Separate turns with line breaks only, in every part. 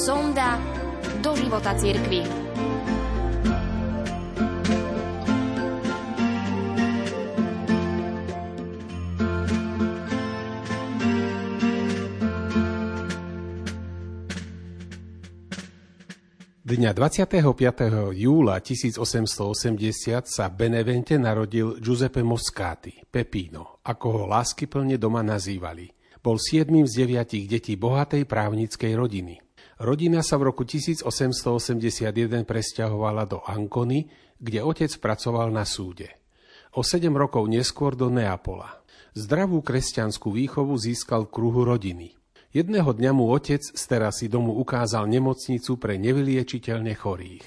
sonda do života cirkvi.
Dňa 25. júla 1880 sa Benevente narodil Giuseppe Moscati, Pepino, ako ho láskyplne doma nazývali. Bol siedmým z deviatich detí bohatej právnickej rodiny. Rodina sa v roku 1881 presťahovala do Ancony, kde otec pracoval na súde. O sedem rokov neskôr do Neapola. Zdravú kresťanskú výchovu získal v kruhu rodiny – Jedného dňa mu otec z terasy domu ukázal nemocnicu pre nevyliečiteľne chorých.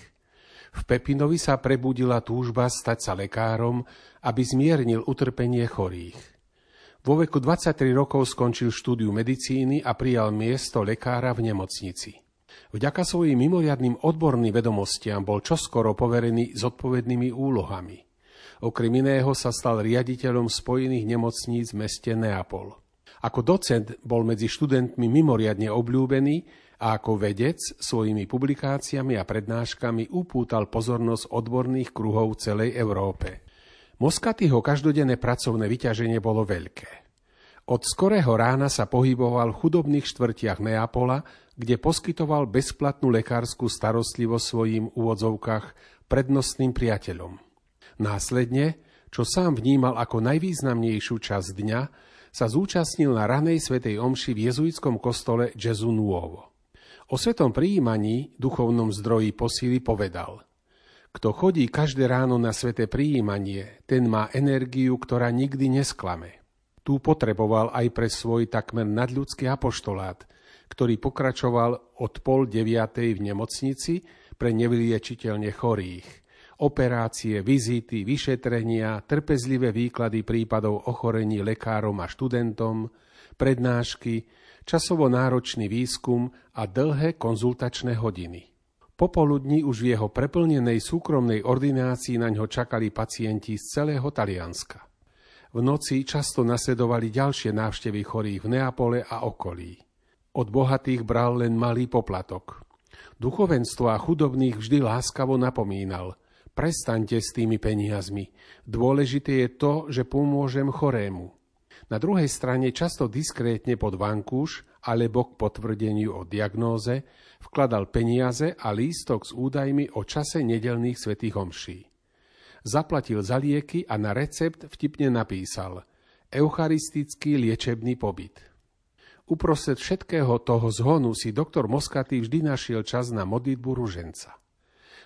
V Pepinovi sa prebudila túžba stať sa lekárom, aby zmiernil utrpenie chorých. Vo veku 23 rokov skončil štúdiu medicíny a prijal miesto lekára v nemocnici. Vďaka svojim mimoriadným odborným vedomostiam bol čoskoro poverený zodpovednými úlohami. Okrem iného sa stal riaditeľom spojených nemocníc v meste Neapol. Ako docent bol medzi študentmi mimoriadne obľúbený a ako vedec svojimi publikáciami a prednáškami upútal pozornosť odborných kruhov celej Európe. Moskatyho každodenné pracovné vyťaženie bolo veľké. Od skorého rána sa pohyboval v chudobných štvrtiach Neapola, kde poskytoval bezplatnú lekárskú starostlivosť svojim úvodzovkách prednostným priateľom. Následne, čo sám vnímal ako najvýznamnejšiu časť dňa, sa zúčastnil na ranej svetej omši v jezuitskom kostole Gesù Nuovo. O svetom prijímaní, duchovnom zdroji posíly povedal Kto chodí každé ráno na sveté prijímanie, ten má energiu, ktorá nikdy nesklame. Tu potreboval aj pre svoj takmer nadľudský apoštolát, ktorý pokračoval od pol deviatej v nemocnici pre nevyliečiteľne chorých operácie, vizity, vyšetrenia, trpezlivé výklady prípadov ochorení lekárom a študentom, prednášky, časovo náročný výskum a dlhé konzultačné hodiny. Popoludní už v jeho preplnenej súkromnej ordinácii na ňo čakali pacienti z celého Talianska. V noci často nasledovali ďalšie návštevy chorých v Neapole a okolí. Od bohatých bral len malý poplatok. Duchovenstvo a chudobných vždy láskavo napomínal – Prestaňte s tými peniazmi. Dôležité je to, že pomôžem chorému. Na druhej strane často diskrétne pod vankúš alebo k potvrdeniu o diagnóze vkladal peniaze a lístok s údajmi o čase nedelných svetých homší. Zaplatil za lieky a na recept vtipne napísal Eucharistický liečebný pobyt. Uprostred všetkého toho zhonu si doktor Moskaty vždy našiel čas na modlitbu ruženca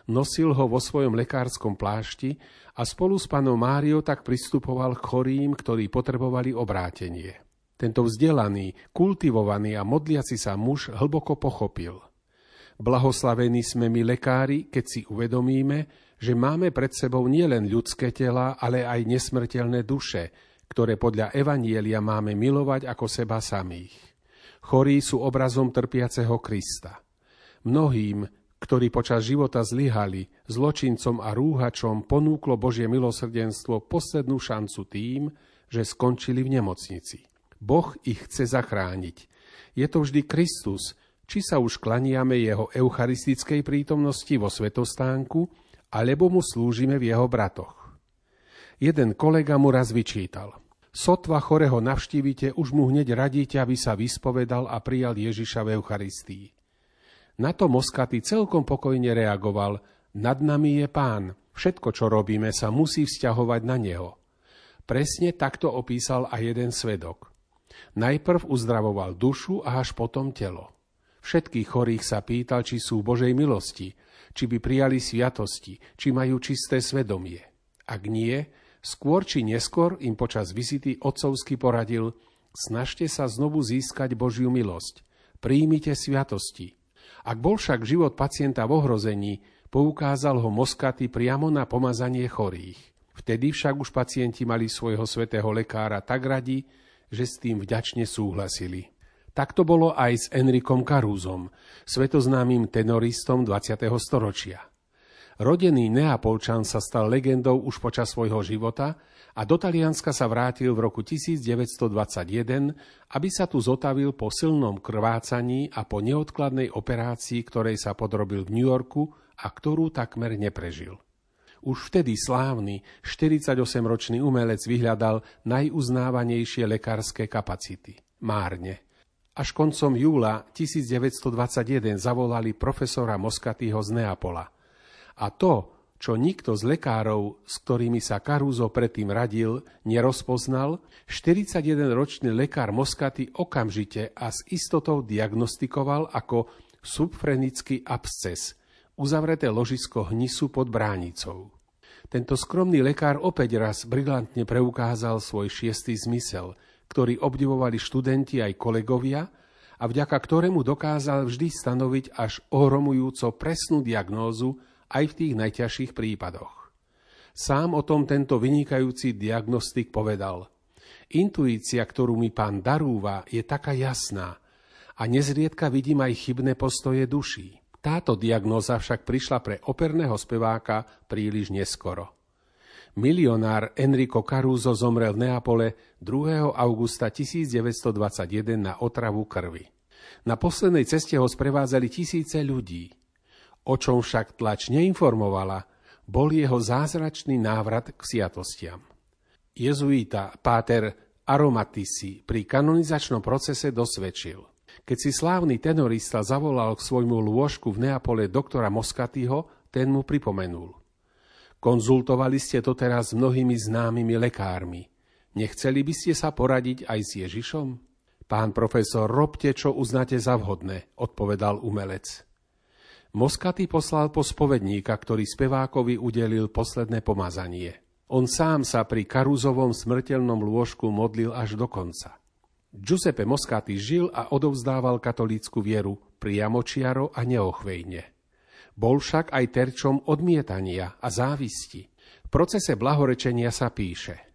nosil ho vo svojom lekárskom plášti a spolu s panou Máriou tak pristupoval k chorým, ktorí potrebovali obrátenie. Tento vzdelaný, kultivovaný a modliaci sa muž hlboko pochopil. Blahoslavení sme my lekári, keď si uvedomíme, že máme pred sebou nielen ľudské tela, ale aj nesmrteľné duše, ktoré podľa Evanielia máme milovať ako seba samých. Chorí sú obrazom trpiaceho Krista. Mnohým, ktorí počas života zlyhali, zločincom a rúhačom ponúklo Božie milosrdenstvo poslednú šancu tým, že skončili v nemocnici. Boh ich chce zachrániť. Je to vždy Kristus, či sa už klaniame jeho eucharistickej prítomnosti vo svetostánku, alebo mu slúžime v jeho bratoch. Jeden kolega mu raz vyčítal. Sotva chorého navštívite, už mu hneď radíte, aby sa vyspovedal a prijal Ježiša v Eucharistii. Na to Moskaty celkom pokojne reagoval. Nad nami je pán. Všetko, čo robíme, sa musí vzťahovať na neho. Presne takto opísal aj jeden svedok. Najprv uzdravoval dušu a až potom telo. Všetkých chorých sa pýtal, či sú Božej milosti, či by prijali sviatosti, či majú čisté svedomie. Ak nie, skôr či neskôr im počas vizity otcovsky poradil, snažte sa znovu získať Božiu milosť, príjmite sviatosti, ak bol však život pacienta v ohrození, poukázal ho Moskaty priamo na pomazanie chorých. Vtedy však už pacienti mali svojho svetého lekára tak radi, že s tým vďačne súhlasili. Tak to bolo aj s Enrikom Karúzom, svetoznámym tenoristom 20. storočia. Rodený Neapolčan sa stal legendou už počas svojho života a do Talianska sa vrátil v roku 1921, aby sa tu zotavil po silnom krvácaní a po neodkladnej operácii, ktorej sa podrobil v New Yorku a ktorú takmer neprežil. Už vtedy slávny 48-ročný umelec vyhľadal najuznávanejšie lekárske kapacity. Márne. Až koncom júla 1921 zavolali profesora Moskatýho z Neapola – a to, čo nikto z lekárov, s ktorými sa Karúzo predtým radil, nerozpoznal, 41-ročný lekár Moskaty okamžite a s istotou diagnostikoval ako subfrenický absces, uzavreté ložisko hnisu pod bránicou. Tento skromný lekár opäť raz brilantne preukázal svoj šiestý zmysel, ktorý obdivovali študenti aj kolegovia a vďaka ktorému dokázal vždy stanoviť až ohromujúco presnú diagnózu aj v tých najťažších prípadoch. Sám o tom tento vynikajúci diagnostik povedal. Intuícia, ktorú mi pán darúva, je taká jasná a nezriedka vidím aj chybné postoje duší. Táto diagnóza však prišla pre operného speváka príliš neskoro. Milionár Enrico Caruso zomrel v Neapole 2. augusta 1921 na otravu krvi. Na poslednej ceste ho sprevádzali tisíce ľudí. O čom však tlač neinformovala, bol jeho zázračný návrat k siatostiam. Jezuita Páter Aromatisi pri kanonizačnom procese dosvedčil. Keď si slávny tenorista zavolal k svojmu lôžku v Neapole doktora Moskatyho, ten mu pripomenul. Konzultovali ste to teraz s mnohými známymi lekármi. Nechceli by ste sa poradiť aj s Ježišom? Pán profesor, robte, čo uznáte za vhodné, odpovedal umelec. Moskaty poslal po spovedníka, ktorý spevákovi udelil posledné pomazanie. On sám sa pri Karuzovom smrteľnom lôžku modlil až do konca. Giuseppe Moskaty žil a odovzdával katolícku vieru priamočiaro a neochvejne. Bol však aj terčom odmietania a závisti. V procese blahorečenia sa píše –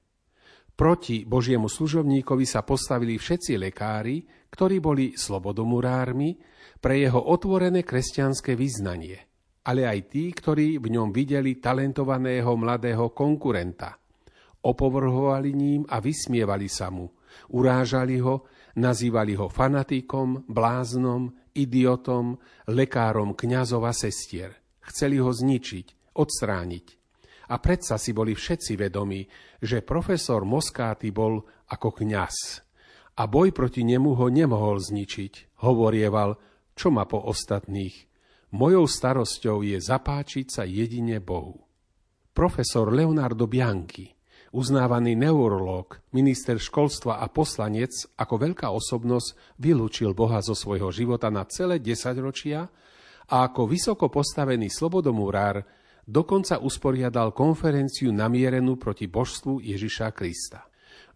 Proti Božiemu služobníkovi sa postavili všetci lekári, ktorí boli slobodomurármi, pre jeho otvorené kresťanské vyznanie, ale aj tí, ktorí v ňom videli talentovaného mladého konkurenta. Opovrhovali ním a vysmievali sa mu, urážali ho, nazývali ho fanatikom, bláznom, idiotom, lekárom kňazov a sestier. Chceli ho zničiť, odstrániť. A predsa si boli všetci vedomí, že profesor Moskáty bol ako kňaz. A boj proti nemu ho nemohol zničiť, hovorieval, čo ma po ostatných? Mojou starosťou je zapáčiť sa jedine Bohu. Profesor Leonardo Bianchi, uznávaný neurológ, minister školstva a poslanec, ako veľká osobnosť vylúčil Boha zo svojho života na celé desaťročia a ako vysoko postavený slobodomurár dokonca usporiadal konferenciu namierenú proti božstvu Ježiša Krista.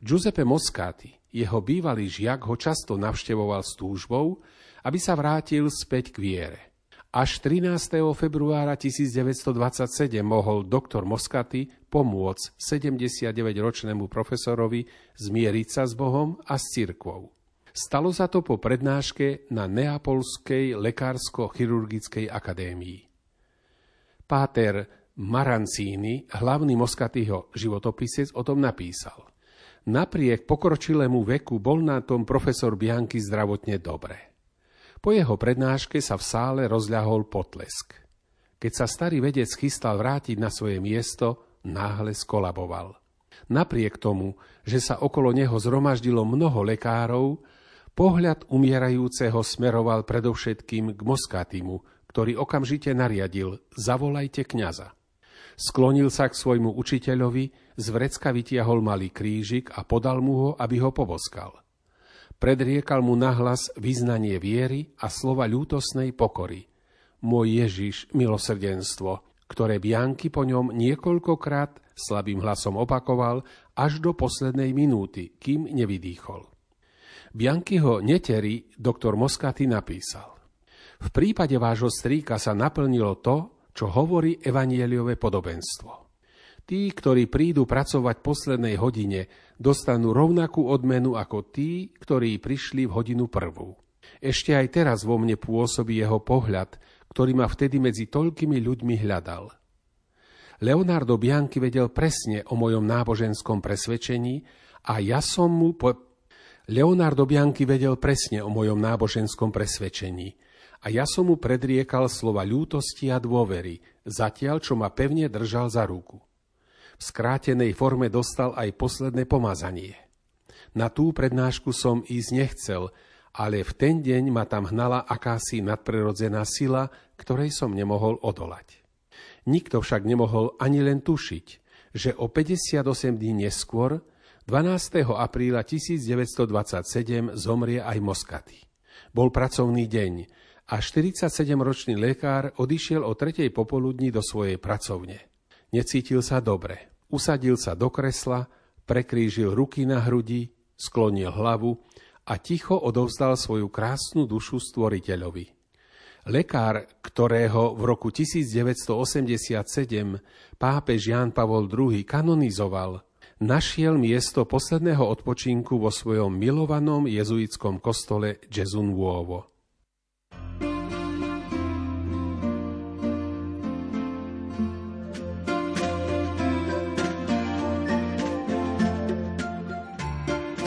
Giuseppe Moscati, jeho bývalý žiak, ho často navštevoval s túžbou, aby sa vrátil späť k viere. Až 13. februára 1927 mohol doktor Moskaty pomôcť 79-ročnému profesorovi zmieriť sa s Bohom a s cirkvou. Stalo sa to po prednáške na Neapolskej lekársko-chirurgickej akadémii. Páter Marancini, hlavný Moskatýho životopisec, o tom napísal. Napriek pokročilému veku bol na tom profesor Bianchi zdravotne dobre. Po jeho prednáške sa v sále rozľahol potlesk. Keď sa starý vedec chystal vrátiť na svoje miesto, náhle skolaboval. Napriek tomu, že sa okolo neho zhromaždilo mnoho lekárov, pohľad umierajúceho smeroval predovšetkým k Moskatimu, ktorý okamžite nariadil zavolajte kňaza. Sklonil sa k svojmu učiteľovi, z vrecka vytiahol malý krížik a podal mu ho, aby ho poboskal – Predriekal mu nahlas vyznanie viery a slova ľútosnej pokory. Môj Ježiš, milosrdenstvo, ktoré Bianky po ňom niekoľkokrát slabým hlasom opakoval až do poslednej minúty, kým nevydýchol. Biankyho neteri doktor Moskaty napísal. V prípade vášho strýka sa naplnilo to, čo hovorí evanieliové podobenstvo. Tí, ktorí prídu pracovať poslednej hodine, dostanú rovnakú odmenu ako tí, ktorí prišli v hodinu prvú. Ešte aj teraz vo mne pôsobí jeho pohľad, ktorý ma vtedy medzi toľkými ľuďmi hľadal. Leonardo Bianchi vedel presne o mojom náboženskom presvedčení a ja som mu po... Leonardo Bianchi vedel presne o mojom náboženskom presvedčení a ja som mu predriekal slova ľútosti a dôvery, zatiaľ čo ma pevne držal za ruku. V skrátenej forme dostal aj posledné pomazanie. Na tú prednášku som ísť nechcel, ale v ten deň ma tam hnala akási nadprirodzená sila, ktorej som nemohol odolať. Nikto však nemohol ani len tušiť, že o 58 dní neskôr, 12. apríla 1927, zomrie aj Moskaty. Bol pracovný deň a 47-ročný lekár odišiel o tretej popoludní do svojej pracovne. Necítil sa dobre. Usadil sa do kresla, prekrížil ruky na hrudi, sklonil hlavu a ticho odovzdal svoju krásnu dušu stvoriteľovi. Lekár, ktorého v roku 1987 pápež Ján Pavol II kanonizoval, našiel miesto posledného odpočinku vo svojom milovanom jezuitskom kostole Nuovo.